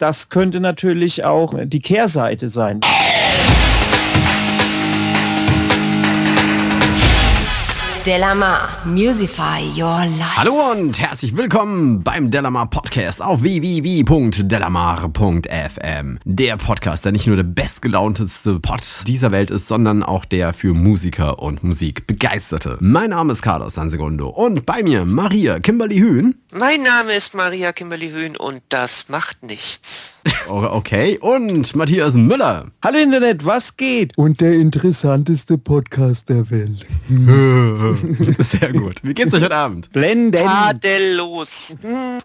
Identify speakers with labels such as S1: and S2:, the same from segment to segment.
S1: das könnte natürlich auch die Kehrseite sein.
S2: Delamar, Musify Your Life.
S3: Hallo und herzlich willkommen beim Delamar Podcast auf www.delamar.fm. Der Podcast, der nicht nur der bestgelaunteste Pod dieser Welt ist, sondern auch der für Musiker und Musik Begeisterte. Mein Name ist Carlos Sansegundo und bei mir Maria Kimberly Hühn.
S4: Mein Name ist Maria Kimberly Hühn und das macht nichts.
S3: Oh, okay, und Matthias Müller.
S1: Hallo Internet, was geht?
S5: Und der interessanteste Podcast der Welt.
S3: Sehr gut. Wie geht's euch heute Abend?
S1: Blenden.
S4: Tadellos.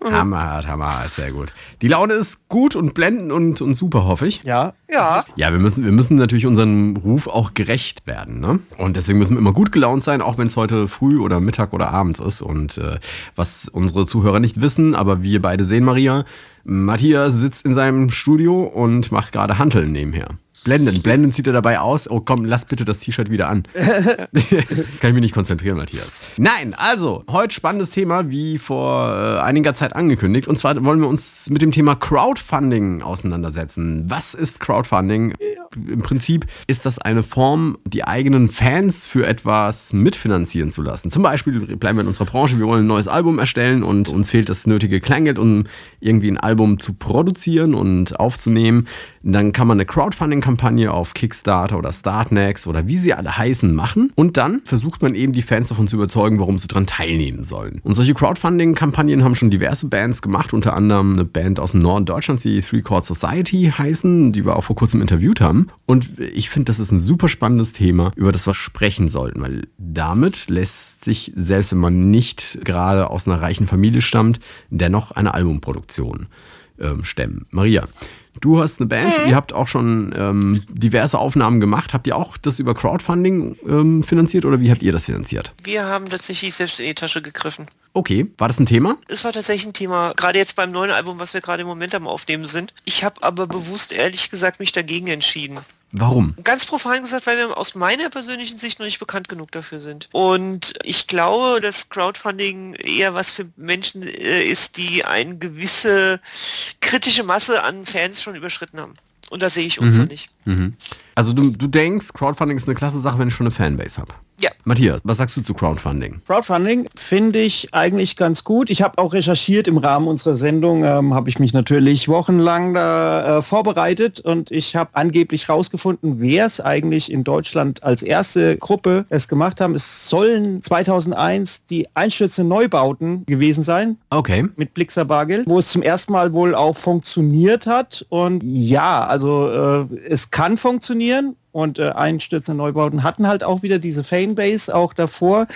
S3: Hammerhart, hammerhart, sehr gut. Die Laune ist gut und blendend und, und super, hoffe ich.
S1: Ja,
S4: Ja,
S3: Ja, wir müssen, wir müssen natürlich unserem Ruf auch gerecht werden. Ne? Und deswegen müssen wir immer gut gelaunt sein, auch wenn es heute früh oder Mittag oder abends ist. Und äh, was unsere Zuhörer nicht wissen, aber wir beide sehen Maria, Matthias sitzt in seinem Studio und macht gerade Hanteln nebenher. Blendend, blendend sieht er dabei aus. Oh komm, lass bitte das T-Shirt wieder an. Kann ich mich nicht konzentrieren, Matthias. Nein, also, heute spannendes Thema, wie vor äh, einiger Zeit angekündigt. Und zwar wollen wir uns mit dem Thema Crowdfunding auseinandersetzen. Was ist Crowdfunding? Im Prinzip ist das eine Form, die eigenen Fans für etwas mitfinanzieren zu lassen. Zum Beispiel bleiben wir in unserer Branche, wir wollen ein neues Album erstellen und uns fehlt das nötige Kleingeld, um irgendwie ein Album zu produzieren und aufzunehmen. Dann kann man eine Crowdfunding-Kampagne auf Kickstarter oder Startnext oder wie sie alle heißen machen. Und dann versucht man eben die Fans davon zu überzeugen, warum sie daran teilnehmen sollen. Und solche Crowdfunding-Kampagnen haben schon diverse Bands gemacht, unter anderem eine Band aus dem Norden Deutschlands, die Three Chord Society heißen, die wir auch vor kurzem interviewt haben. Und ich finde, das ist ein super spannendes Thema, über das wir sprechen sollten, weil damit lässt sich, selbst wenn man nicht gerade aus einer reichen Familie stammt, dennoch eine Albumproduktion ähm, stemmen. Maria, du hast eine Band, ihr habt auch schon ähm, diverse Aufnahmen gemacht. Habt ihr auch das über Crowdfunding ähm, finanziert oder wie habt ihr das finanziert?
S4: wir haben tatsächlich selbst in die Tasche gegriffen.
S3: Okay, war das ein Thema?
S4: Es war tatsächlich ein Thema, gerade jetzt beim neuen Album, was wir gerade im Moment am Aufnehmen sind. Ich habe aber bewusst, ehrlich gesagt, mich dagegen entschieden.
S3: Warum?
S4: Ganz profan gesagt, weil wir aus meiner persönlichen Sicht noch nicht bekannt genug dafür sind. Und ich glaube, dass Crowdfunding eher was für Menschen äh, ist, die eine gewisse kritische Masse an Fans schon überschritten haben. Und da sehe ich uns noch nicht.
S3: Mhm. Also du, du denkst, Crowdfunding ist eine klasse Sache, wenn ich schon eine Fanbase habe.
S4: Ja.
S3: Matthias, was sagst du zu Crowdfunding?
S1: Crowdfunding finde ich eigentlich ganz gut. Ich habe auch recherchiert im Rahmen unserer Sendung, ähm, habe ich mich natürlich wochenlang da äh, vorbereitet und ich habe angeblich rausgefunden, wer es eigentlich in Deutschland als erste Gruppe es gemacht haben. Es sollen 2001 die Einstürze Neubauten gewesen sein
S3: Okay.
S1: mit Blixer Bargeld, wo es zum ersten Mal wohl auch funktioniert hat. Und ja, also äh, es kann funktionieren. Und äh, Einstürze Neubauten hatten halt auch wieder diese Fanbase auch davor.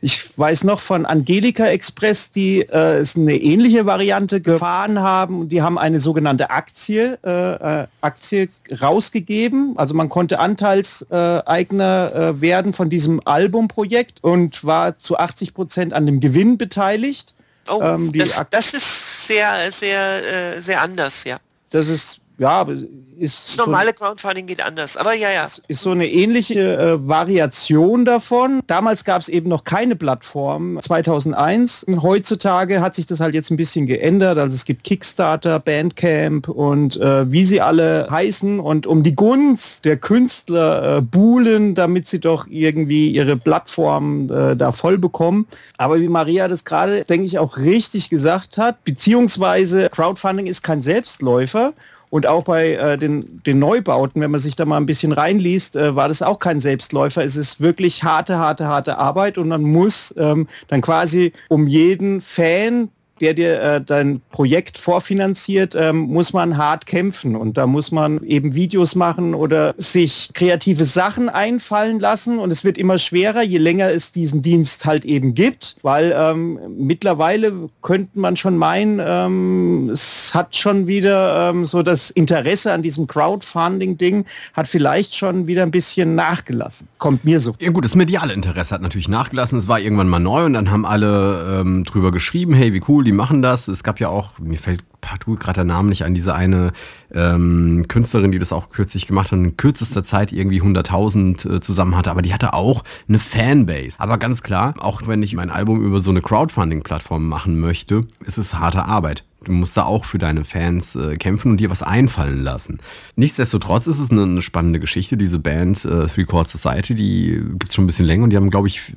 S1: Ich weiß noch von Angelika Express, die äh, es eine ähnliche Variante gefahren haben. Und Die haben eine sogenannte Aktie, äh, äh, Aktie rausgegeben. Also man konnte Anteilseigner äh, werden von diesem Albumprojekt und war zu 80 Prozent an dem Gewinn beteiligt.
S4: Oh,
S1: Ähm,
S4: das, das ist sehr, sehr, äh, sehr anders, ja.
S1: Das ist, ja, aber ist
S4: Das
S1: so,
S4: normale Crowdfunding geht anders, aber ja, ja.
S1: ist so eine ähnliche äh, Variation davon. Damals gab es eben noch keine Plattform, 2001. Heutzutage hat sich das halt jetzt ein bisschen geändert. Also es gibt Kickstarter, Bandcamp und äh, wie sie alle heißen und um die Gunst der Künstler äh, buhlen, damit sie doch irgendwie ihre Plattform äh, da voll bekommen. Aber wie Maria das gerade, denke ich, auch richtig gesagt hat, beziehungsweise Crowdfunding ist kein Selbstläufer. Und auch bei äh, den, den Neubauten, wenn man sich da mal ein bisschen reinliest, äh, war das auch kein Selbstläufer. Es ist wirklich harte, harte, harte Arbeit und man muss ähm, dann quasi um jeden Fan, der dir äh, dein Projekt vorfinanziert, ähm, muss man hart kämpfen. Und da muss man eben Videos machen oder sich kreative Sachen einfallen lassen. Und es wird immer schwerer, je länger es diesen Dienst halt eben gibt. Weil ähm, mittlerweile könnte man schon meinen, ähm, es hat schon wieder ähm, so das Interesse an diesem Crowdfunding-Ding hat vielleicht schon wieder ein bisschen nachgelassen. Kommt mir so.
S3: Ja gut, das mediale Interesse hat natürlich nachgelassen. Es war irgendwann mal neu und dann haben alle ähm, drüber geschrieben, hey, wie cool, die machen das. Es gab ja auch, mir fällt partout gerade der Name nicht an, diese eine ähm, Künstlerin, die das auch kürzlich gemacht hat und in kürzester Zeit irgendwie 100.000 äh, zusammen hatte, aber die hatte auch eine Fanbase. Aber ganz klar, auch wenn ich mein Album über so eine Crowdfunding-Plattform machen möchte, ist es harte Arbeit. Du musst da auch für deine Fans äh, kämpfen und dir was einfallen lassen. Nichtsdestotrotz ist es eine, eine spannende Geschichte. Diese Band äh, Three Chord Society, die gibt es schon ein bisschen länger und die haben, glaube ich,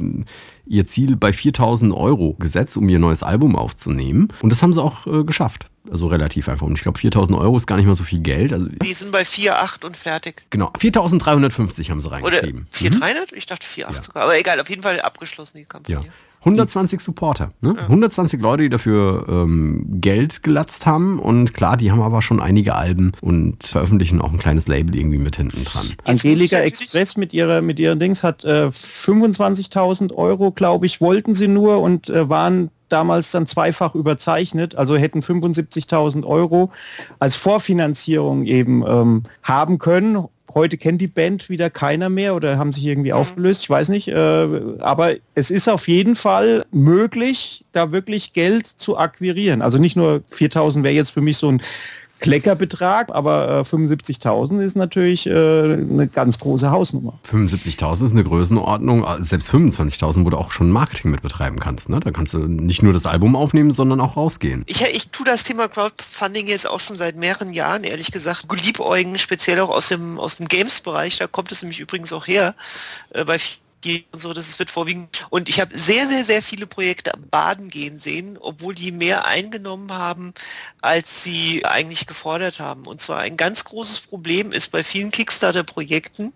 S3: ihr Ziel bei 4000 Euro gesetzt, um ihr neues Album aufzunehmen. Und das haben sie auch äh, geschafft. Also relativ einfach. Und ich glaube, 4000 Euro ist gar nicht mal so viel Geld. Also
S4: Die sind bei 4,8 und fertig.
S3: genau, 4350 haben sie
S4: Oder
S3: reingeschrieben.
S4: 4,300? Ich dachte 4,8
S3: Ja.
S4: sogar. Aber egal, auf jeden Fall abgeschlossen die
S3: Ja.
S4: Kampagne.
S3: 120 Supporter, ne? 120 Leute, die dafür ähm, Geld gelatzt haben und klar, die haben aber schon einige Alben und veröffentlichen auch ein kleines Label irgendwie mit hinten dran.
S1: Angelika Express mit ihrer mit ihren Dings hat äh, 25.000 Euro, glaube ich, wollten sie nur und äh, waren damals dann zweifach überzeichnet, also hätten 75.000 Euro als Vorfinanzierung eben ähm, haben können. Heute kennt die Band wieder keiner mehr oder haben sich irgendwie aufgelöst, ich weiß nicht. Äh, aber es ist auf jeden Fall möglich, da wirklich Geld zu akquirieren. Also nicht nur 4.000 wäre jetzt für mich so ein Kleckerbetrag, aber äh, 75.000 ist natürlich äh, eine ganz große Hausnummer.
S3: 75.000 ist eine Größenordnung, selbst 25.000, wo du auch schon Marketing mit betreiben kannst. Ne? Da kannst du nicht nur das Album aufnehmen, sondern auch rausgehen.
S4: Ich, ich tue das Thema Crowdfunding jetzt auch schon seit mehreren Jahren, ehrlich gesagt, geliebäugen, speziell auch aus dem, aus dem Games-Bereich. Da kommt es nämlich übrigens auch her, äh, bei vielen und so, das wird vorwiegend. Und ich habe sehr, sehr, sehr viele Projekte baden gehen sehen, obwohl die mehr eingenommen haben, als sie eigentlich gefordert haben. Und zwar ein ganz großes Problem ist bei vielen Kickstarter-Projekten,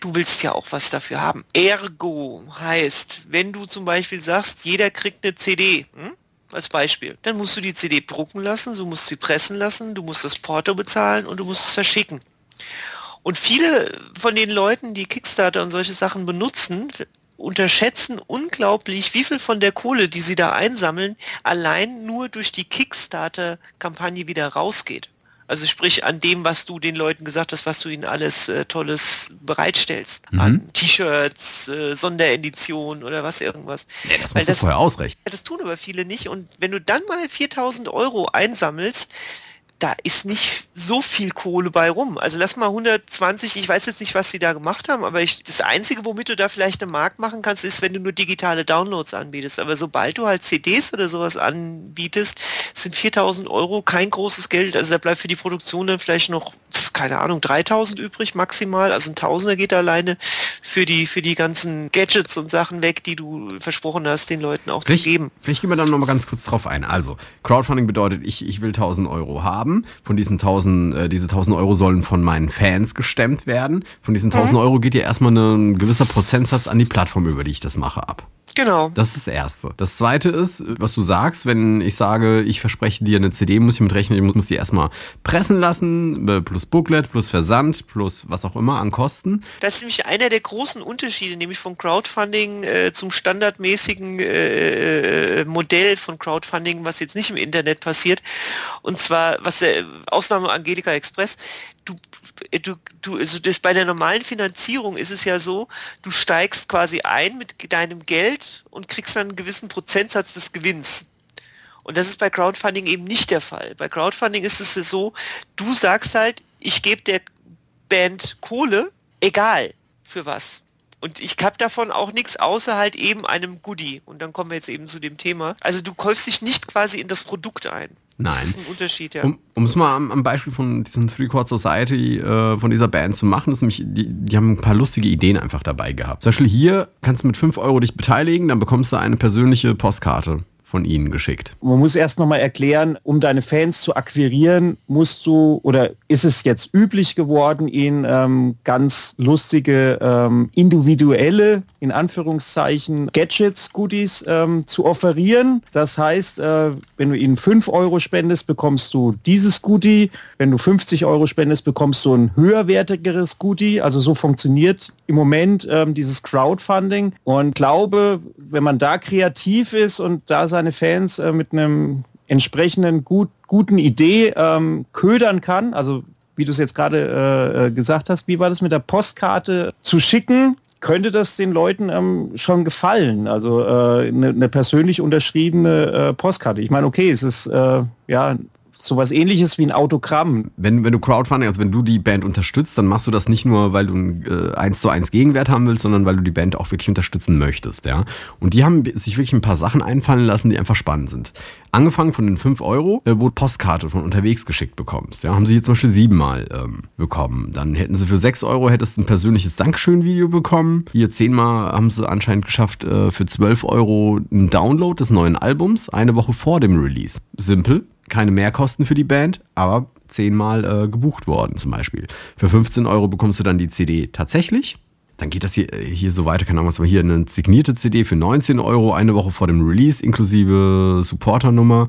S4: du willst ja auch was dafür haben. Ergo heißt, wenn du zum Beispiel sagst, jeder kriegt eine CD, hm? als Beispiel. Dann musst du die CD drucken lassen, du musst sie pressen lassen, du musst das Porto bezahlen und du musst es verschicken. Und viele von den Leuten, die Kickstarter und solche Sachen benutzen, unterschätzen unglaublich, wie viel von der Kohle, die sie da einsammeln, allein nur durch die Kickstarter-Kampagne wieder rausgeht. Also sprich an dem, was du den Leuten gesagt hast, was du ihnen alles äh, Tolles bereitstellst. An T-Shirts, äh, Sondereditionen oder was irgendwas.
S3: Ja, das musst
S4: das-
S3: vorher ausrechnen.
S4: das tun aber viele nicht. Und wenn du dann mal 4000 Euro einsammelst, da ist nicht so viel Kohle bei rum. Also lass mal 120, ich weiß jetzt nicht, was sie da gemacht haben, aber ich, das Einzige, womit du da vielleicht eine Markt machen kannst, ist, wenn du nur digitale Downloads anbietest. Aber sobald du halt CDs oder sowas anbietest, sind 4000 Euro kein großes Geld. Also da bleibt für die Produktion dann vielleicht noch, keine Ahnung, 3000 übrig maximal. Also ein Tausender geht da alleine für die, für die ganzen Gadgets und Sachen weg, die du versprochen hast, den Leuten auch zu
S3: Vielleicht,
S4: geben.
S3: vielleicht gehen wir dann nochmal ganz kurz drauf ein. Also, Crowdfunding bedeutet, ich, ich will 1000 Euro haben. Von diesen 1000, äh, diese 1000 Euro sollen von meinen Fans gestemmt werden. Von diesen 1000 Euro geht ja erstmal ein gewisser Prozentsatz an die Plattform, über die ich das mache, ab.
S4: Genau.
S3: Das ist das Erste. Das Zweite ist, was du sagst, wenn ich sage, ich verspreche dir eine CD, muss ich mit rechnen, ich muss, die erstmal pressen lassen, äh, plus Booklet, plus Versand, plus was auch immer an Kosten.
S4: Das ist nämlich einer der großen Unterschiede, nämlich vom Crowdfunding äh, zum standardmäßigen äh, äh, Modell von Crowdfunding, was jetzt nicht im Internet passiert. Und zwar, was äh, Ausnahme Angelika Express, du, äh, du, du, also das bei der normalen Finanzierung ist es ja so, du steigst quasi ein mit deinem Geld und kriegst dann einen gewissen Prozentsatz des Gewinns. Und das ist bei Crowdfunding eben nicht der Fall. Bei Crowdfunding ist es so, du sagst halt, ich gebe der Band Kohle, egal für was. Und ich habe davon auch nichts außer halt eben einem Goodie. Und dann kommen wir jetzt eben zu dem Thema. Also du kaufst dich nicht quasi in das Produkt ein. Das
S3: Nein.
S4: ist ein Unterschied, ja.
S3: Um um es mal am, am Beispiel von diesem Three Chord Society, äh, von dieser Band zu machen, ist nämlich, die, die haben ein paar lustige Ideen einfach dabei gehabt. Zum Beispiel hier kannst du mit 5 Euro dich beteiligen, dann bekommst du eine persönliche Postkarte von ihnen geschickt.
S1: Man muss erst nochmal erklären, um deine Fans zu akquirieren, musst du oder ist es jetzt üblich geworden, ihnen ähm, ganz lustige, ähm, individuelle, in Anführungszeichen, Gadgets, Goodies ähm, zu offerieren. Das heißt, äh, wenn du ihnen 5 Euro spendest, bekommst du dieses Goodie. Wenn du 50 Euro spendest, bekommst du ein höherwertigeres Goodie. Also so funktioniert im Moment ähm, dieses Crowdfunding. Und glaube, wenn man da kreativ ist und da seine Fans äh, mit einem entsprechenden gut, guten Idee ähm, ködern kann, also wie du es jetzt gerade äh, äh, gesagt hast, wie war das mit der Postkarte zu schicken, könnte das den Leuten ähm, schon gefallen. Also äh, eine, eine persönlich unterschriebene äh, Postkarte. Ich meine, okay, es ist äh, ja sowas ähnliches wie ein Autogramm.
S3: Wenn, wenn du Crowdfunding, also wenn du die Band unterstützt, dann machst du das nicht nur, weil du einen äh, 1 zu 1 Gegenwert haben willst, sondern weil du die Band auch wirklich unterstützen möchtest, ja. Und die haben sich wirklich ein paar Sachen einfallen lassen, die einfach spannend sind. Angefangen von den 5 Euro, äh, wo du Postkarte von unterwegs geschickt bekommst. Ja, haben sie hier zum Beispiel siebenmal ähm, bekommen. Dann hätten sie für 6 Euro hättest ein persönliches Dankeschön-Video bekommen. Hier zehnmal haben sie anscheinend geschafft, äh, für 12 Euro einen Download des neuen Albums, eine Woche vor dem Release. Simpel, keine Mehrkosten für die Band, aber zehnmal äh, gebucht worden zum Beispiel. Für 15 Euro bekommst du dann die CD tatsächlich. Dann geht das hier, hier so weiter, keine Ahnung, was war hier, eine signierte CD für 19 Euro, eine Woche vor dem Release, inklusive Supporternummer.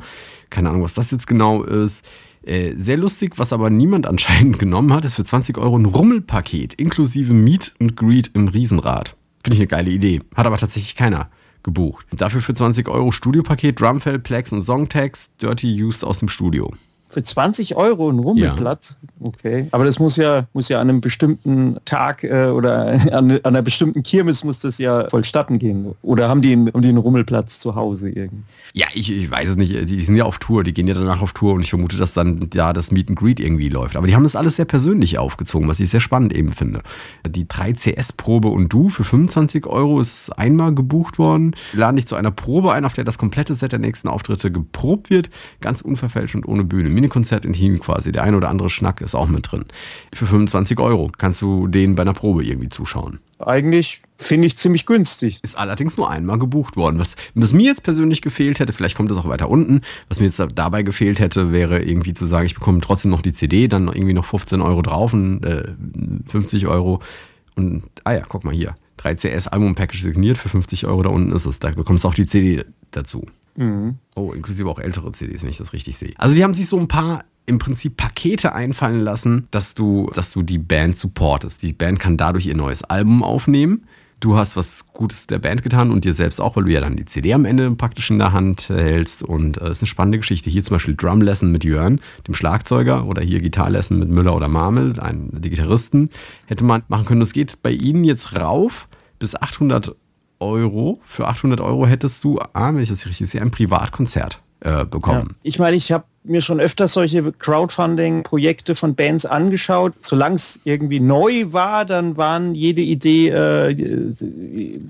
S3: Keine Ahnung, was das jetzt genau ist. Äh, sehr lustig, was aber niemand anscheinend genommen hat, ist für 20 Euro ein Rummelpaket, inklusive Meet und Greet im Riesenrad. Finde ich eine geile Idee. Hat aber tatsächlich keiner gebucht. Dafür für 20 Euro Studiopaket, Drumfell, Plex und Songtext, Dirty Used aus dem Studio.
S1: Für 20 Euro ein Rummelplatz? Ja. Okay. Aber das muss ja, muss ja an einem bestimmten Tag äh, oder an, an, einer bestimmten Kirmes muss das ja vollstatten gehen. Oder haben die, einen, haben die einen Rummelplatz zu Hause irgendwie?
S3: Ja, ich, ich weiß es nicht. Die sind ja auf Tour, die gehen ja danach auf Tour und ich vermute, dass dann ja das Meet and Greet irgendwie läuft. Aber die haben das alles sehr persönlich aufgezogen, was ich sehr spannend eben finde. Die 3CS-Probe und du für 25 Euro ist einmal gebucht worden. Laden dich zu einer Probe ein, auf der das komplette Set der nächsten Auftritte geprobt wird. Ganz unverfälscht und ohne Bühne. Minikonzert intim quasi. Der ein oder andere Schnack ist auch mit drin. Für 25 Euro kannst du denen bei einer Probe irgendwie zuschauen.
S1: Eigentlich finde ich ziemlich günstig.
S3: Ist allerdings nur einmal gebucht worden. Was, was mir jetzt persönlich gefehlt hätte, vielleicht kommt das auch weiter unten, was mir jetzt dabei gefehlt hätte, wäre irgendwie zu sagen, ich bekomme trotzdem noch die CD, dann irgendwie noch 15 Euro drauf und äh, 50 Euro. Und, ah ja, guck mal hier. 3CS Album Package signiert für 50 Euro, da unten ist es. Da bekommst du auch die CD dazu. Mhm. Oh, inklusive auch ältere CDs, wenn ich das richtig sehe. Also die haben sich so ein paar im Prinzip Pakete einfallen lassen, dass du, dass du die Band supportest. Die Band kann dadurch ihr neues Album aufnehmen. Du hast was Gutes der Band getan und dir selbst auch, weil du ja dann die CD am Ende praktisch in der Hand hältst. Und es äh, ist eine spannende Geschichte. Hier zum Beispiel Drum Lesson mit Jörn, dem Schlagzeuger, oder hier Gitarlesson mit Müller oder Marmel, einem der Gitarristen. Hätte man machen können. Es geht bei ihnen jetzt rauf bis 800 Euro. Für 800 Euro hättest du, ah, wenn ich das richtig sehe, ein Privatkonzert äh, bekommen.
S1: Ja. Ich meine, ich habe mir schon öfter solche Crowdfunding-Projekte von Bands angeschaut. Solange es irgendwie neu war, dann waren jede Idee äh,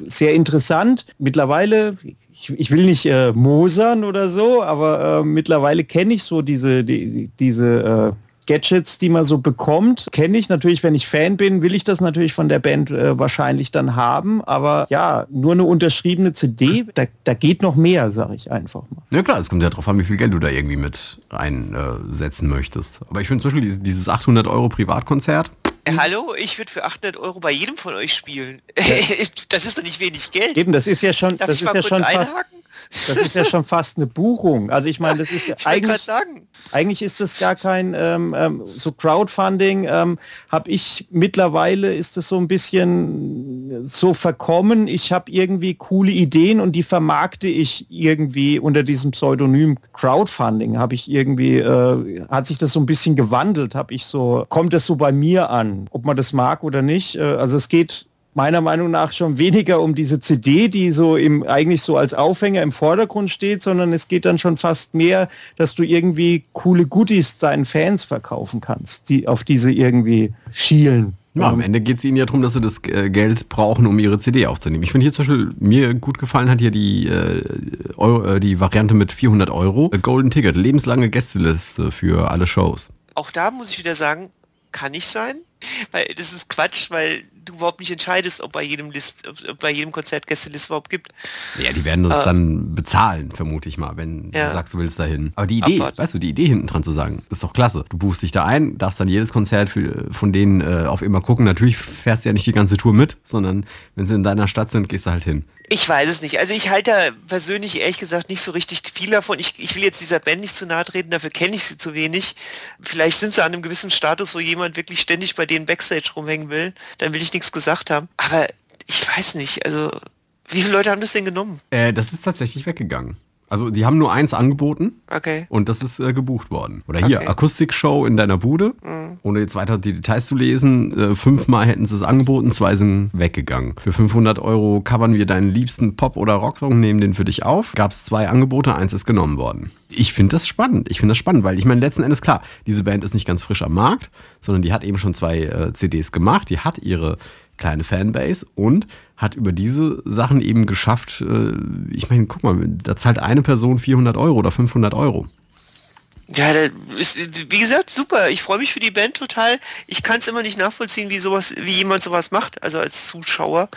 S1: sehr interessant. Mittlerweile, ich, ich will nicht äh, mosern oder so, aber äh, mittlerweile kenne ich so diese, die, diese äh, Gadgets, die man so bekommt, kenne ich natürlich, wenn ich Fan bin, will ich das natürlich von der Band äh, wahrscheinlich dann haben. Aber ja, nur eine unterschriebene CD, da, da geht noch mehr, sage ich einfach mal.
S3: Ja klar, es kommt ja darauf an, wie viel Geld du da irgendwie mit einsetzen äh, möchtest. Aber ich finde zum Beispiel dieses 800 Euro Privatkonzert,
S4: äh, hallo, ich würde für 800 Euro bei jedem von euch spielen. das ist doch nicht wenig Geld.
S1: Eben, das ist ja schon, Darf das ist ja schon fast, das ist ja schon fast eine Buchung. Also ich meine, das ist ja eigentlich, eigentlich ist das gar kein ähm, ähm, so Crowdfunding. Ähm, Habe ich mittlerweile ist das so ein bisschen so verkommen. Ich habe irgendwie coole Ideen und die vermarkte ich irgendwie unter diesem Pseudonym Crowdfunding. Habe ich irgendwie äh, hat sich das so ein bisschen gewandelt. Habe ich so kommt das so bei mir an, ob man das mag oder nicht. Äh, also es geht meiner Meinung nach schon weniger um diese CD, die so im, eigentlich so als Aufhänger im Vordergrund steht, sondern es geht dann schon fast mehr, dass du irgendwie coole Goodies deinen Fans verkaufen kannst, die auf diese irgendwie schielen.
S3: Ja, am Ende geht es ihnen ja darum, dass sie das äh, Geld brauchen, um ihre CD aufzunehmen. Ich finde hier zum Beispiel, mir gut gefallen hat hier die, äh, Euro, äh, die Variante mit 400 Euro. Golden Ticket, lebenslange Gästeliste für alle Shows.
S4: Auch da muss ich wieder sagen, kann nicht sein, weil das ist Quatsch, weil du überhaupt nicht entscheidest, ob bei jedem List, ob bei jedem Konzert Gästeliste überhaupt gibt.
S3: Ja, die werden das äh, dann bezahlen, vermute ich mal, wenn ja. du sagst, du willst dahin. Aber die Idee, Abwarten. weißt du, die Idee hinten dran zu sagen, ist doch klasse. Du buchst dich da ein, darfst dann jedes Konzert für, von denen äh, auf immer gucken. Natürlich fährst du ja nicht die ganze Tour mit, sondern wenn sie in deiner Stadt sind, gehst du halt hin.
S4: Ich weiß es nicht. Also ich halte da persönlich ehrlich gesagt nicht so richtig viel davon. Ich, ich will jetzt dieser Band nicht zu nahe treten, dafür kenne ich sie zu wenig. Vielleicht sind sie an einem gewissen Status, wo jemand wirklich ständig bei denen Backstage rumhängen will. Dann will ich nichts gesagt haben. Aber ich weiß nicht, also wie viele Leute haben das denn genommen?
S3: Äh, das ist tatsächlich weggegangen. Also die haben nur eins angeboten
S4: Okay.
S3: und das ist äh, gebucht worden. Oder hier,
S4: Okay.
S3: Akustikshow in deiner Bude. Ohne jetzt weiter die Details zu lesen. Äh, fünfmal hätten sie es angeboten, zwei sind weggegangen. Für 500 Euro covern wir deinen liebsten Pop- oder Rocksong, nehmen den für dich auf. Gab es zwei Angebote, eins ist genommen worden. Ich finde das spannend. Ich finde das spannend, weil ich meine, letzten Endes klar, diese Band ist nicht ganz frisch am Markt, sondern die hat eben schon zwei äh, CDs gemacht. Die hat ihre kleine Fanbase und hat über diese Sachen eben geschafft, äh, ich meine, guck mal, da zahlt eine Person 400 Euro oder 500 Euro.
S4: Ja, ist, wie gesagt, super. Ich freue mich für die Band total. Ich kann es immer nicht nachvollziehen, wie sowas, wie jemand sowas macht, also als Zuschauer.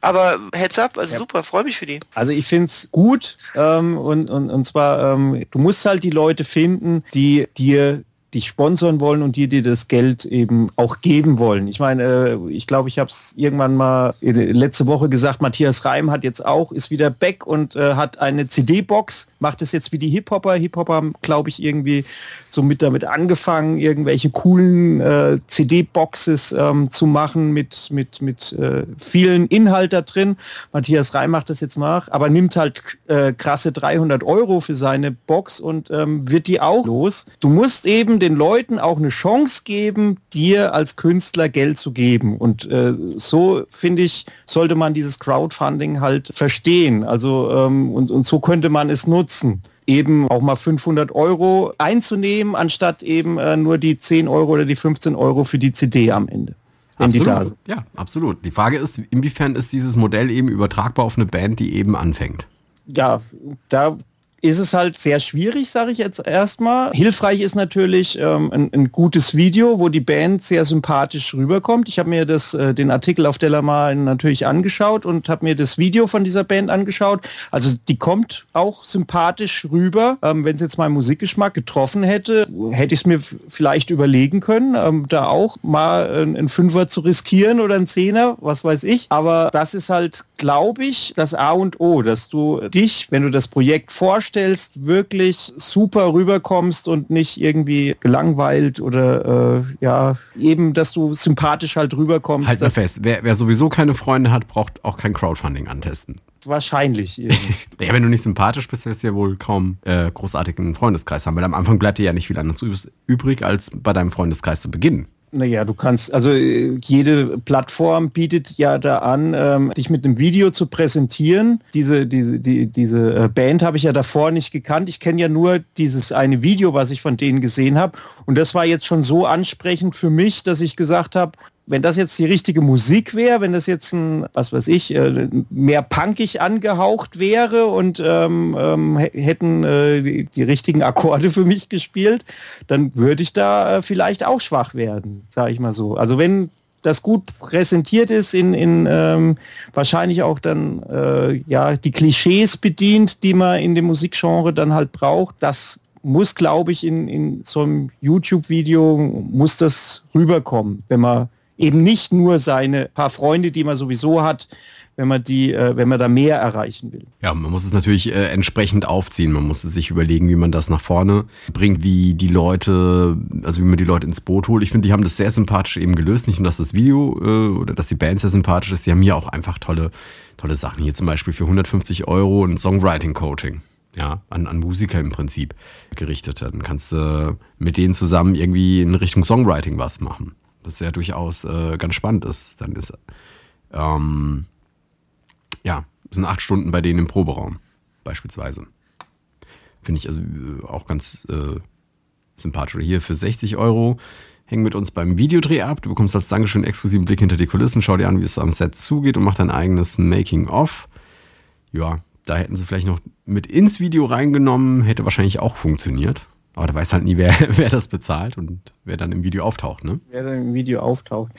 S4: Aber Heads up, also super, freue mich für die.
S1: Also ich finde es gut ähm, und, und, und zwar, ähm, du musst halt die Leute finden, die dir dich sponsern wollen und die dir das Geld eben auch geben wollen. Ich meine, äh, ich glaube, ich habe es irgendwann mal äh, letzte Woche gesagt, Matthias Reim hat jetzt auch, ist wieder back und äh, hat eine CD-Box, macht es jetzt wie die Hip-Hopper. Hip-Hopper haben, glaube ich, irgendwie so mit damit angefangen, irgendwelche coolen äh, CD-Boxes ähm, zu machen mit, mit, mit vielen Inhalt drin. Matthias Reim macht das jetzt nach, aber nimmt halt krasse 300 Euro für seine Box und ähm, wird die auch los. Du musst eben den Leuten auch eine Chance geben, dir als Künstler Geld zu geben. Und äh, so, finde ich, sollte man dieses Crowdfunding halt verstehen. Also ähm, und, und so könnte man es nutzen eben auch mal 500 Euro einzunehmen, anstatt eben äh, nur die 10 Euro oder die 15 Euro für die CD am Ende. Sind.
S3: Ja, absolut. Die Frage ist, inwiefern ist dieses Modell eben übertragbar auf eine Band, die eben anfängt?
S1: ja, da ist es halt sehr schwierig, sage ich jetzt erstmal. Hilfreich ist natürlich ähm, ein, ein gutes Video, wo die Band sehr sympathisch rüberkommt. Ich habe mir das, äh, den Artikel auf Delamar natürlich angeschaut und habe mir das Video von dieser Band angeschaut. Also die kommt auch sympathisch rüber. Ähm, Wenn es jetzt meinen Musikgeschmack getroffen hätte, hätte ich es mir vielleicht überlegen können, ähm, da auch mal ein, ein Fünfer zu riskieren oder ein Zehner, was weiß ich. Aber das ist halt, glaube ich, das A und O, dass du dich, wenn du das Projekt vorstellst, wirklich super rüberkommst und nicht irgendwie gelangweilt oder äh, ja, eben, dass du sympathisch halt rüberkommst.
S3: Halt mal fest, wer, wer sowieso keine Freunde hat, braucht auch kein Crowdfunding antesten.
S1: wahrscheinlich.
S3: Ja, wenn du nicht sympathisch bist, wirst du ja wohl kaum äh, großartig einen Freundeskreis haben, weil am Anfang bleibt dir ja nicht viel anderes übrig, als bei deinem Freundeskreis zu beginnen.
S1: Naja, du kannst, also äh, jede Plattform bietet ja da an, ähm, dich mit einem Video zu präsentieren. Diese, diese, die, diese äh, Band habe ich ja davor nicht gekannt. Ich kenne ja nur dieses eine Video, was ich von denen gesehen habe. Und das war jetzt schon so ansprechend für mich, dass ich gesagt habe, wenn das jetzt die richtige Musik wäre, wenn das jetzt ein, was weiß ich, äh, mehr punkig angehaucht wäre und ähm, ähm, hä- hätten äh, die, die richtigen Akkorde für mich gespielt, dann würde ich da äh, vielleicht auch schwach werden, sage ich mal so. Also wenn das gut präsentiert ist, in, in ähm, wahrscheinlich auch dann äh, ja die Klischees bedient, die man in dem Musikgenre dann halt braucht, das muss, glaube ich, in, in so einem YouTube-Video muss das rüberkommen, wenn man eben nicht nur seine paar Freunde, die man sowieso hat, wenn man die, äh, wenn man da mehr erreichen will.
S3: Ja, man muss es natürlich äh, entsprechend aufziehen. Man muss sich überlegen, wie man das nach vorne bringt, wie die Leute, also wie man die Leute ins Boot holt. Ich finde, die haben das sehr sympathisch eben gelöst. Nicht nur, dass das Video äh, oder dass die Band sehr sympathisch ist, die haben hier auch einfach tolle, tolle Sachen. Hier zum Beispiel für 150 Euro ein Songwriting-Coaching. Ja, an, an Musiker im Prinzip gerichtet. Dann kannst du mit denen zusammen irgendwie in Richtung Songwriting was machen. Was ja durchaus äh, ganz spannend ist. Dann ist ähm, ja, sind acht Stunden bei denen im Proberaum, beispielsweise. Finde ich also äh, auch ganz äh, sympathisch. Hier für 60 Euro häng mit uns beim Videodreh ab. Du bekommst als Dankeschön exklusiven Blick hinter die Kulissen. Schau dir an, wie es am Set zugeht und mach dein eigenes Making-of. Ja, da hätten sie vielleicht noch mit ins Video reingenommen, hätte wahrscheinlich auch funktioniert. Aber da weiß halt nie, wer, wer das bezahlt und wer dann im Video auftaucht, ne?
S1: Wer dann im Video auftaucht.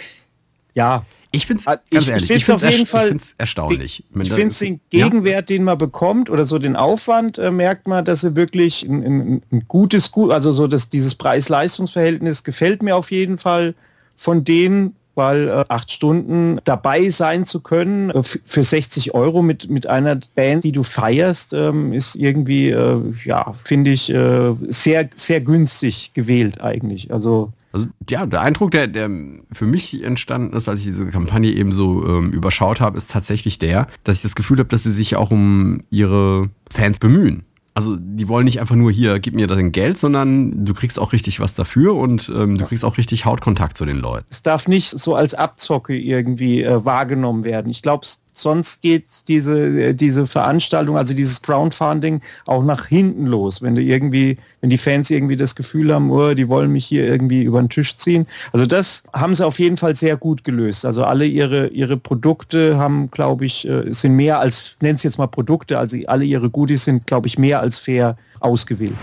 S1: Ja,
S3: Ich finde es,
S1: Ah,
S3: ganz
S1: ich-
S3: ehrlich,
S1: ich
S3: ich find's
S1: auf jeden Fall-
S3: ich erstaunlich.
S1: Ich
S3: da-
S1: finde den
S3: Ja.
S1: Gegenwert, den man bekommt oder so den Aufwand, äh, merkt man, dass er wirklich ein, ein, ein gutes, gut, also so dass dieses Preis-Leistungs-Verhältnis gefällt mir auf jeden Fall von denen, weil äh, acht Stunden dabei sein zu können äh, für 60 Euro mit, mit einer Band, die du feierst, ähm, ist irgendwie, äh, ja, finde ich, äh, sehr, sehr günstig gewählt eigentlich. Also
S3: Also ja, der Eindruck, der, der für mich entstanden ist, als ich diese Kampagne eben so ähm, überschaut habe, ist tatsächlich der, dass ich das Gefühl habe, dass sie sich auch um ihre Fans bemühen. Also die wollen nicht einfach nur hier, gib mir dein Geld, sondern du kriegst auch richtig was dafür und ähm, du kriegst auch richtig Hautkontakt zu den Leuten.
S1: Es darf nicht so als Abzocke irgendwie äh, wahrgenommen werden. Ich glaube, sonst geht diese, äh, diese Veranstaltung, also dieses Crowdfunding auch nach hinten los, wenn du irgendwie, wenn die Fans irgendwie das Gefühl haben, oh, die wollen mich hier irgendwie über den Tisch ziehen. Also das haben sie auf jeden Fall sehr gut gelöst. Also alle ihre, ihre Produkte haben, glaube ich, äh, sind mehr als, nenn es jetzt mal Produkte, also alle ihre Goodies sind, glaube ich, mehr als fair ausgewählt.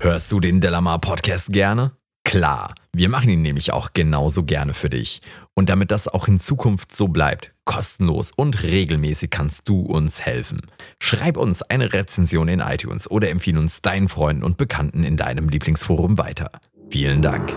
S6: Hörst du den Delamar Podcast gerne? Klar, wir machen ihn nämlich auch genauso gerne für dich. Und damit das auch in Zukunft so bleibt, kostenlos und regelmäßig kannst du uns helfen. Schreib uns eine Rezension in iTunes oder empfehle uns deinen Freunden und Bekannten in deinem Lieblingsforum weiter. Vielen Dank.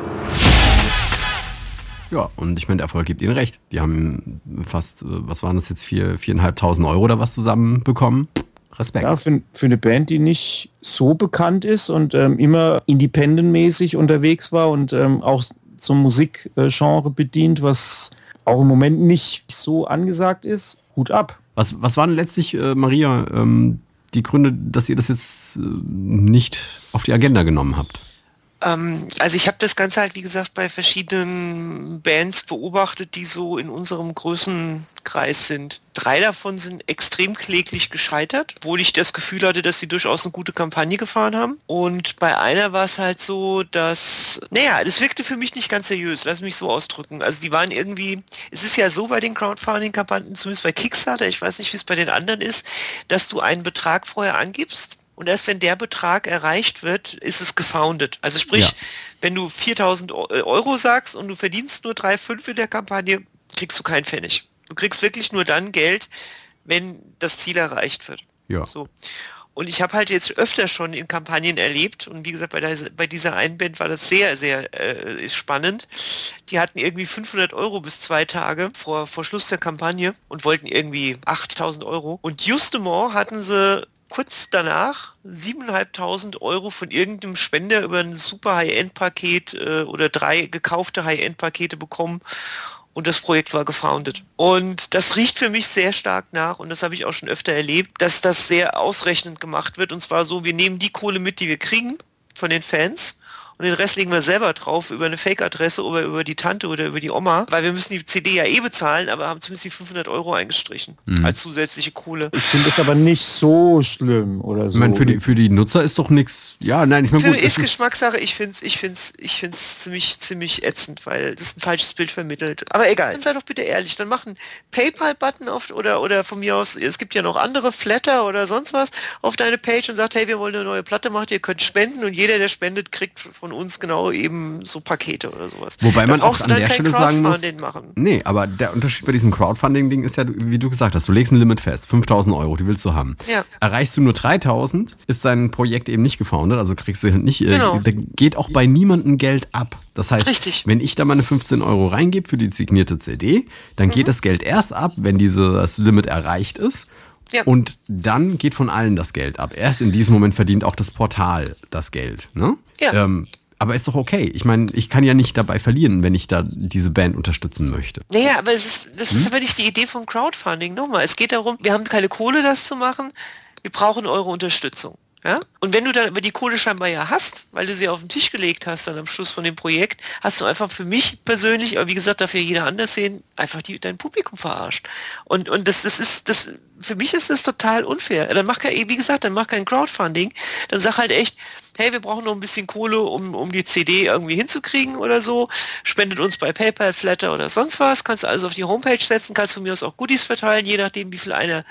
S3: Ja, und ich meine, der Erfolg gibt ihnen recht. Die haben fast, äh, was waren das jetzt, vier, viereinhalbtausend Euro oder was zusammenbekommen. Respekt.
S1: Ja, für, für eine Band, die nicht so bekannt ist und ähm, immer independentmäßig unterwegs war und ähm, auch zum Musikgenre bedient, was auch im Moment nicht so angesagt ist. Hut ab.
S3: Was, was waren letztlich, äh, Maria, ähm, die Gründe, dass ihr das jetzt äh, nicht auf die Agenda genommen habt?
S4: Ähm, also ich habe das Ganze halt, wie gesagt, bei verschiedenen Bands beobachtet, die so in unserem Größenkreis sind. Drei davon sind extrem kläglich gescheitert, obwohl ich das Gefühl hatte, dass sie durchaus eine gute Kampagne gefahren haben. Und bei einer war es halt so, dass, naja, das wirkte für mich nicht ganz seriös, lass mich so ausdrücken. Also die waren irgendwie, es ist ja so bei den Crowdfunding-Kampagnen, zumindest bei Kickstarter, ich weiß nicht, wie es bei den anderen ist, dass du einen Betrag vorher angibst und erst wenn der Betrag erreicht wird, ist es gefoundet. Also sprich, ja. wenn du 4000 Euro sagst und du verdienst nur 3,5 in der Kampagne, kriegst du keinen Pfennig. Du kriegst wirklich nur dann Geld, wenn das Ziel erreicht wird.
S3: Ja.
S4: So. Und ich habe halt jetzt öfter schon in Kampagnen erlebt und wie gesagt, bei, der, bei dieser Einband war das sehr, sehr äh, spannend. Die hatten irgendwie 500 Euro bis zwei Tage vor, vor Schluss der Kampagne und wollten irgendwie 8000 Euro. Und justement hatten sie kurz danach 7.500 Euro von irgendeinem Spender über ein super High-End-Paket äh, oder drei gekaufte High-End-Pakete bekommen und das Projekt war gefoundet. Und das riecht für mich sehr stark nach und das habe ich auch schon öfter erlebt, dass das sehr ausrechnend gemacht wird und zwar so, wir nehmen die Kohle mit, die wir kriegen von den Fans und den Rest legen wir selber drauf über eine Fake-Adresse oder über die Tante oder über die Oma, weil wir müssen die CD ja eh bezahlen, aber haben zumindest die 500 Euro eingestrichen mhm. als zusätzliche Kohle.
S1: Ich finde das aber nicht so schlimm oder so.
S3: Ich meine, für die, für die Nutzer ist doch nichts, ja, nein, ich meine,
S4: gut. ist Geschmackssache, ich finde es ich find's, ich find's ziemlich, ziemlich ätzend, weil das ein falsches Bild vermittelt. Aber egal, dann sei doch bitte ehrlich, dann machen PayPal-Button auf oder, oder von mir aus, es gibt ja noch andere Flatter oder sonst was auf deine Page und sagt, hey, wir wollen eine neue Platte machen, ihr könnt spenden und jeder, der spendet, kriegt von von uns genau eben so Pakete oder sowas.
S3: Wobei man auch an der Stelle sagen muss, nee, aber der Unterschied bei diesem Crowdfunding-Ding ist ja, wie du gesagt hast, du legst ein Limit fest, 5000 Euro, die willst du haben.
S4: Ja.
S3: Erreichst du nur 3000, ist dein Projekt eben nicht gefoundet, also kriegst du nicht, äh, genau. äh, da geht auch bei niemandem Geld ab. Das heißt,
S4: Richtig.
S3: wenn ich da meine 15 Euro reingebe für die signierte CD, dann mhm. geht das Geld erst ab, wenn dieses Limit erreicht ist. Ja. Und dann geht von allen das Geld ab. Erst in diesem Moment verdient auch das Portal das Geld. Ne?
S4: Ja.
S3: Ähm, aber ist doch okay. Ich meine, ich kann ja nicht dabei verlieren, wenn ich da diese Band unterstützen möchte.
S4: Naja, aber ist, das hm? ist aber nicht die Idee von Crowdfunding. Nochmal, es geht darum, wir haben keine Kohle, das zu machen. Wir brauchen eure Unterstützung. Ja? Und wenn du dann über die Kohle scheinbar ja hast, weil du sie auf den Tisch gelegt hast dann am Schluss von dem Projekt, hast du einfach für mich persönlich, aber wie gesagt, dafür jeder anders sehen, einfach die, dein Publikum verarscht. Und, und das, das ist, das, für mich ist das total unfair. Dann mach kein, wie gesagt, dann mach kein Crowdfunding. Dann sag halt echt, hey, wir brauchen noch ein bisschen Kohle, um, um die CD irgendwie hinzukriegen oder so. Spendet uns bei PayPal, Flatter oder sonst was. Kannst du also auf die Homepage setzen, kannst von mir aus auch Goodies verteilen, je nachdem, wie viel einer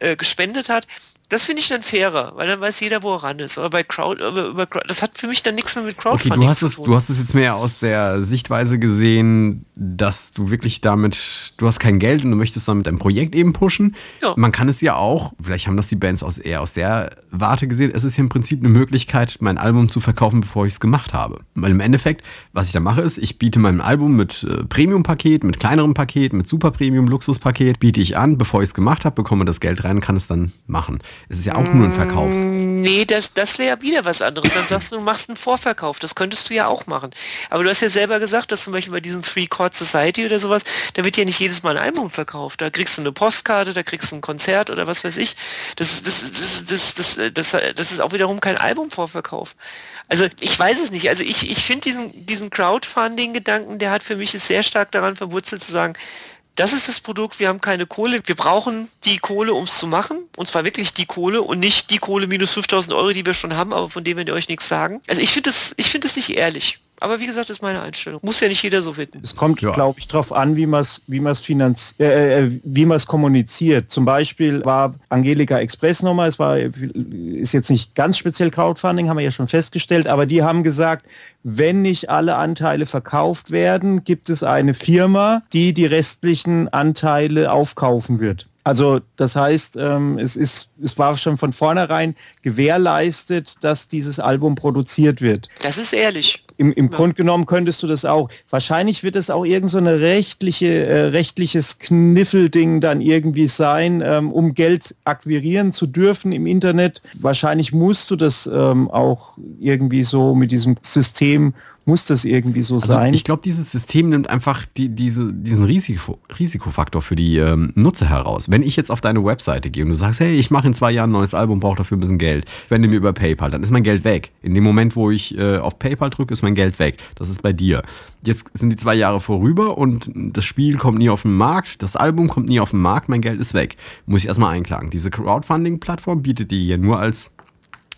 S4: äh, gespendet hat. Das finde ich dann fairer, weil dann weiß jeder, wo er ran ist. Aber bei Crowd, über, über, das hat für mich dann nichts mehr mit Crowdfunding
S3: okay, du hast es, Du hast es jetzt mehr aus der Sichtweise gesehen, dass du wirklich damit, du hast kein Geld und du möchtest damit ein Projekt eben pushen. Ja. Man kann es ja auch, vielleicht haben das die Bands aus, eher aus der Warte gesehen, es ist ja im Prinzip eine Möglichkeit, mein Album zu verkaufen, bevor ich es gemacht habe. Weil im Endeffekt, was ich da mache, ist, ich biete mein Album mit äh, Premium-Paket, mit kleinerem Paket, mit Super Premium-Luxus-Paket, biete ich an, bevor ich es gemacht habe, bekomme das Geld rein und kann es dann machen. Es ist ja auch nur ein Verkaufs.
S4: Mm, nee, das, das wäre wieder was anderes. Dann sagst du, du machst einen Vorverkauf. Das könntest du ja auch machen. Aber du hast ja selber gesagt, dass zum Beispiel bei diesem Three Chord Society oder sowas, da wird ja nicht jedes Mal ein Album verkauft. Da kriegst du eine Postkarte, da kriegst du ein Konzert Konzert oder was weiß ich. Das, das, das, das, das, das, das ist auch wiederum kein Albumvorverkauf. Also ich weiß es nicht. Also ich, ich finde diesen, diesen Crowdfunding-Gedanken, der hat für mich ist sehr stark daran verwurzelt zu sagen, das ist das Produkt, wir haben keine Kohle, wir brauchen die Kohle, um es zu machen. Und zwar wirklich die Kohle und nicht die Kohle minus 5000 Euro, die wir schon haben, aber von denen wir euch nichts sagen. Also ich finde das, ich finde das nicht ehrlich. Aber wie gesagt, das ist meine Einstellung. Muss ja nicht jeder so finden.
S1: Es kommt, ja. glaube ich, darauf an, wie man es wie man's finanz äh, äh wie man es kommuniziert. Zum Beispiel war Angelika Express nochmal, es war, ist jetzt nicht ganz speziell Crowdfunding, haben wir ja schon festgestellt, aber die haben gesagt, wenn nicht alle Anteile verkauft werden, gibt es eine Firma, die die restlichen Anteile aufkaufen wird. Also das heißt, ähm, es, ist, es war schon von vornherein gewährleistet, dass dieses Album produziert wird.
S4: Das ist ehrlich.
S1: Im, im ja. Grunde genommen könntest du das auch. Wahrscheinlich wird es auch irgend so eine rechtliche, äh, rechtliches Kniffelding dann irgendwie sein, ähm, um Geld akquirieren zu dürfen im Internet. Wahrscheinlich musst du das ähm, auch irgendwie so mit diesem System muss das irgendwie so also sein.
S3: Ich glaube, dieses System nimmt einfach die, diese, diesen Risiko, Risikofaktor für die ähm, Nutzer heraus. Wenn ich jetzt auf deine Webseite gehe und du sagst, hey, ich mache in zwei Jahren ein neues Album, brauche dafür ein bisschen Geld, wende mir über PayPal, dann ist mein Geld weg. In dem Moment, wo ich äh, auf PayPal drücke, ist mein Geld weg. Das ist bei dir. Jetzt sind die zwei Jahre vorüber und das Spiel kommt nie auf den Markt, das Album kommt nie auf den Markt, mein Geld ist weg. Muss ich erstmal einklagen. Diese Crowdfunding-Plattform bietet dir ja nur als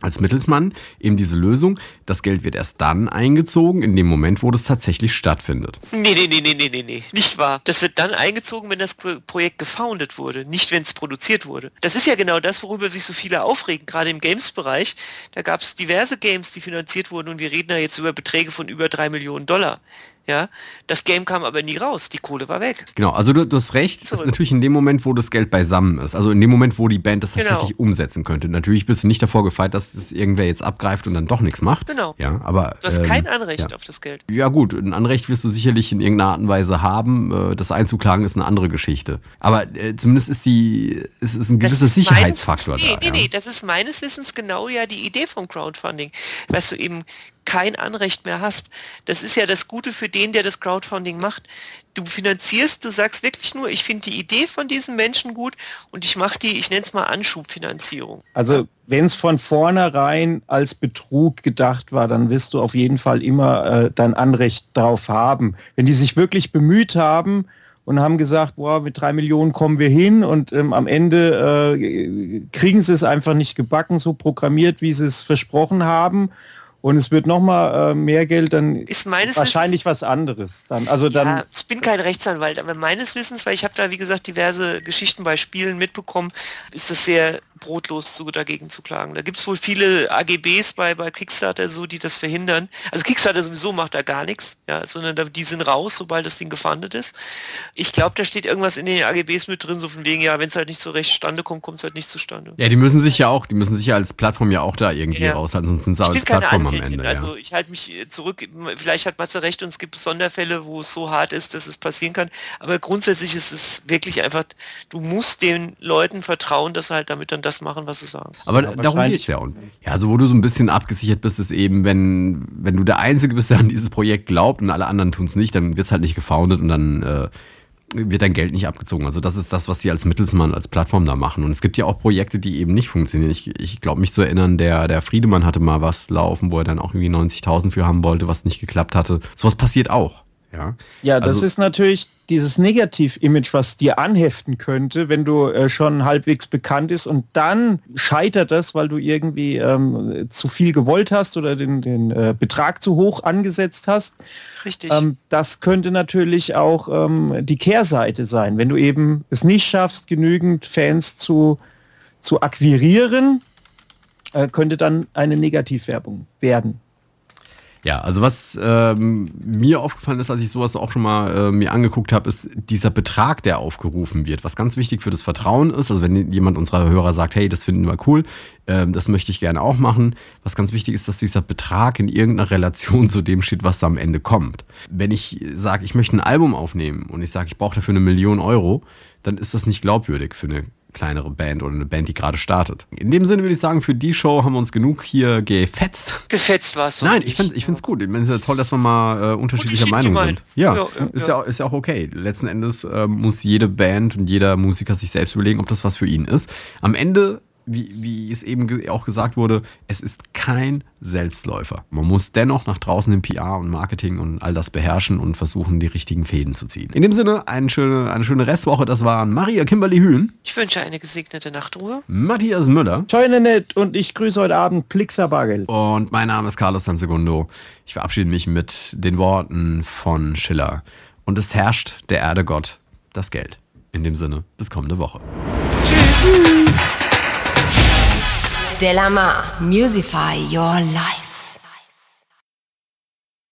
S3: als Mittelsmann eben diese Lösung. Das Geld wird erst dann eingezogen, in dem Moment, wo das tatsächlich stattfindet.
S4: Nee, nee, nee, nee, nee, nee, nee. Nicht wahr. Das wird dann eingezogen, wenn das Projekt gefoundet wurde, nicht wenn es produziert wurde. Das ist ja genau das, worüber sich so viele aufregen, gerade im Games-Bereich. Da gab es diverse Games, die finanziert wurden und wir reden da jetzt über Beträge von über drei Millionen Dollar. Ja, das Game kam aber nie raus, die Kohle war weg.
S3: Genau, also du, du hast recht, das ist natürlich in dem Moment, wo das Geld beisammen ist, also in dem Moment, wo die Band das genau. tatsächlich umsetzen könnte. Natürlich bist du nicht davor gefeit, dass das irgendwer jetzt abgreift und dann doch nichts macht.
S4: Genau.
S3: Ja, aber
S4: du hast ähm, kein Anrecht ja. auf das Geld.
S3: Ja gut, ein Anrecht wirst du sicherlich in irgendeiner Art und Weise haben. Äh, das einzuklagen ist eine andere Geschichte. Aber äh, zumindest ist die, ist, ist ein gewisser Sicherheitsfaktor
S4: meines, nee,
S3: da. Nee,
S4: ja. nee, das ist meines Wissens genau ja die Idee vom Crowdfunding. Weißt du eben kein Anrecht mehr hast. Das ist ja das Gute für den, der das Crowdfunding macht. Du finanzierst, du sagst wirklich nur, ich finde die Idee von diesen Menschen gut und ich mache die, ich nenne es mal Anschubfinanzierung.
S1: Also wenn es von vornherein als Betrug gedacht war, dann wirst du auf jeden Fall immer äh, dein Anrecht darauf haben. Wenn die sich wirklich bemüht haben, und haben gesagt, boah, mit drei Millionen kommen wir hin und ähm, am Ende äh, kriegen sie es einfach nicht gebacken, so programmiert, wie sie es versprochen haben und es wird noch mal äh, mehr Geld, dann
S4: ist meines
S1: wahrscheinlich Wissens, was anderes. Dann, also dann,
S4: ja, ich bin kein Rechtsanwalt, aber meines Wissens, weil ich habe da wie gesagt diverse Geschichten bei Spielen mitbekommen, ist das sehr brotlos so dagegen zu klagen. Da gibt es wohl viele AGBs bei, bei Kickstarter so, die das verhindern. Also Kickstarter sowieso macht da gar nichts, ja, sondern die sind raus, sobald das Ding gefundet ist. Ich glaube, da steht irgendwas in den AGBs mit drin, so von wegen, ja, wenn es halt nicht so recht zustande kommt, kommt es halt nicht zustande.
S3: Ja, die müssen sich ja auch, die müssen sich ja als Plattform ja auch da irgendwie ja. raushalten, sonst sind sie als Plattform am Ende.
S4: Ja. Also ich halte mich zurück, vielleicht hat Matze recht und es gibt Sonderfälle, wo es so hart ist, dass es passieren kann. Aber grundsätzlich ist es wirklich einfach, du musst den Leuten vertrauen, dass sie halt damit dann das machen, was sie sagen.
S3: Aber ja, darum geht es ja. Und ja, also wo du so ein bisschen abgesichert bist, ist eben, wenn, wenn du der Einzige bist, der an dieses Projekt glaubt und alle anderen tun es nicht, dann wird es halt nicht gefoundet und dann äh, wird dein Geld nicht abgezogen. Also das ist das, was die als Mittelsmann, als Plattform da machen. Und es gibt ja auch Projekte, die eben nicht funktionieren. Ich, ich glaube mich zu erinnern, der, der Friedemann hatte mal was laufen, wo er dann auch irgendwie 90.000 für haben wollte, was nicht geklappt hatte. Sowas passiert auch. Ja,
S1: ja das also, ist natürlich dieses Negativ-Image, was dir anheften könnte, wenn du äh, schon halbwegs bekannt ist und dann scheitert das, weil du irgendwie ähm, zu viel gewollt hast oder den, den äh, Betrag zu hoch angesetzt hast.
S4: Richtig.
S1: Ähm, das könnte natürlich auch ähm, die Kehrseite sein, wenn du eben es nicht schaffst, genügend Fans zu, zu akquirieren, äh, könnte dann eine Negativwerbung werden.
S3: Ja, also was ähm, mir aufgefallen ist, als ich sowas auch schon mal äh, mir angeguckt habe, ist dieser Betrag, der aufgerufen wird, was ganz wichtig für das Vertrauen ist. Also wenn jemand unserer Hörer sagt, hey, das finden wir cool, äh, das möchte ich gerne auch machen. Was ganz wichtig ist, dass dieser Betrag in irgendeiner Relation zu dem steht, was da am Ende kommt. Wenn ich sage, ich möchte ein Album aufnehmen und ich sage, ich brauche dafür eine Million Euro, dann ist das nicht glaubwürdig für eine kleinere Band oder eine Band, die gerade startet. In dem Sinne würde ich sagen, für die Show haben wir uns genug hier gefetzt.
S4: Gefetzt war es.
S3: Nein, ich finde ich find's gut. Ich meine, es ist ja toll, dass wir mal äh, unterschiedlicher
S4: Unterschiedliche
S3: Meinung sind. Ja,
S4: Ja, ja,
S3: ist,
S4: ja.
S3: ja. ist ja auch okay. Letzten Endes äh, muss jede Band und jeder Musiker sich selbst überlegen, ob das was für ihn ist. Am Ende, wie, wie es eben auch gesagt wurde, es ist kein Selbstläufer. Man muss dennoch nach draußen im PR und Marketing und all das beherrschen und versuchen, die richtigen Fäden zu ziehen. In dem Sinne, eine schöne, eine schöne Restwoche. Das waren Maria Kimberly Hühn,
S4: Ich wünsche eine gesegnete Nachtruhe.
S3: Matthias Müller
S1: Scheune nett und ich grüße heute Abend Plixer Bargeld.
S3: Und mein Name ist Carlos Sansegundo. Ich verabschiede mich mit den Worten von Schiller. Und es herrscht der Erde Gott das Geld. In dem Sinne, bis kommende Woche.
S2: Delamar, Musify Your Life.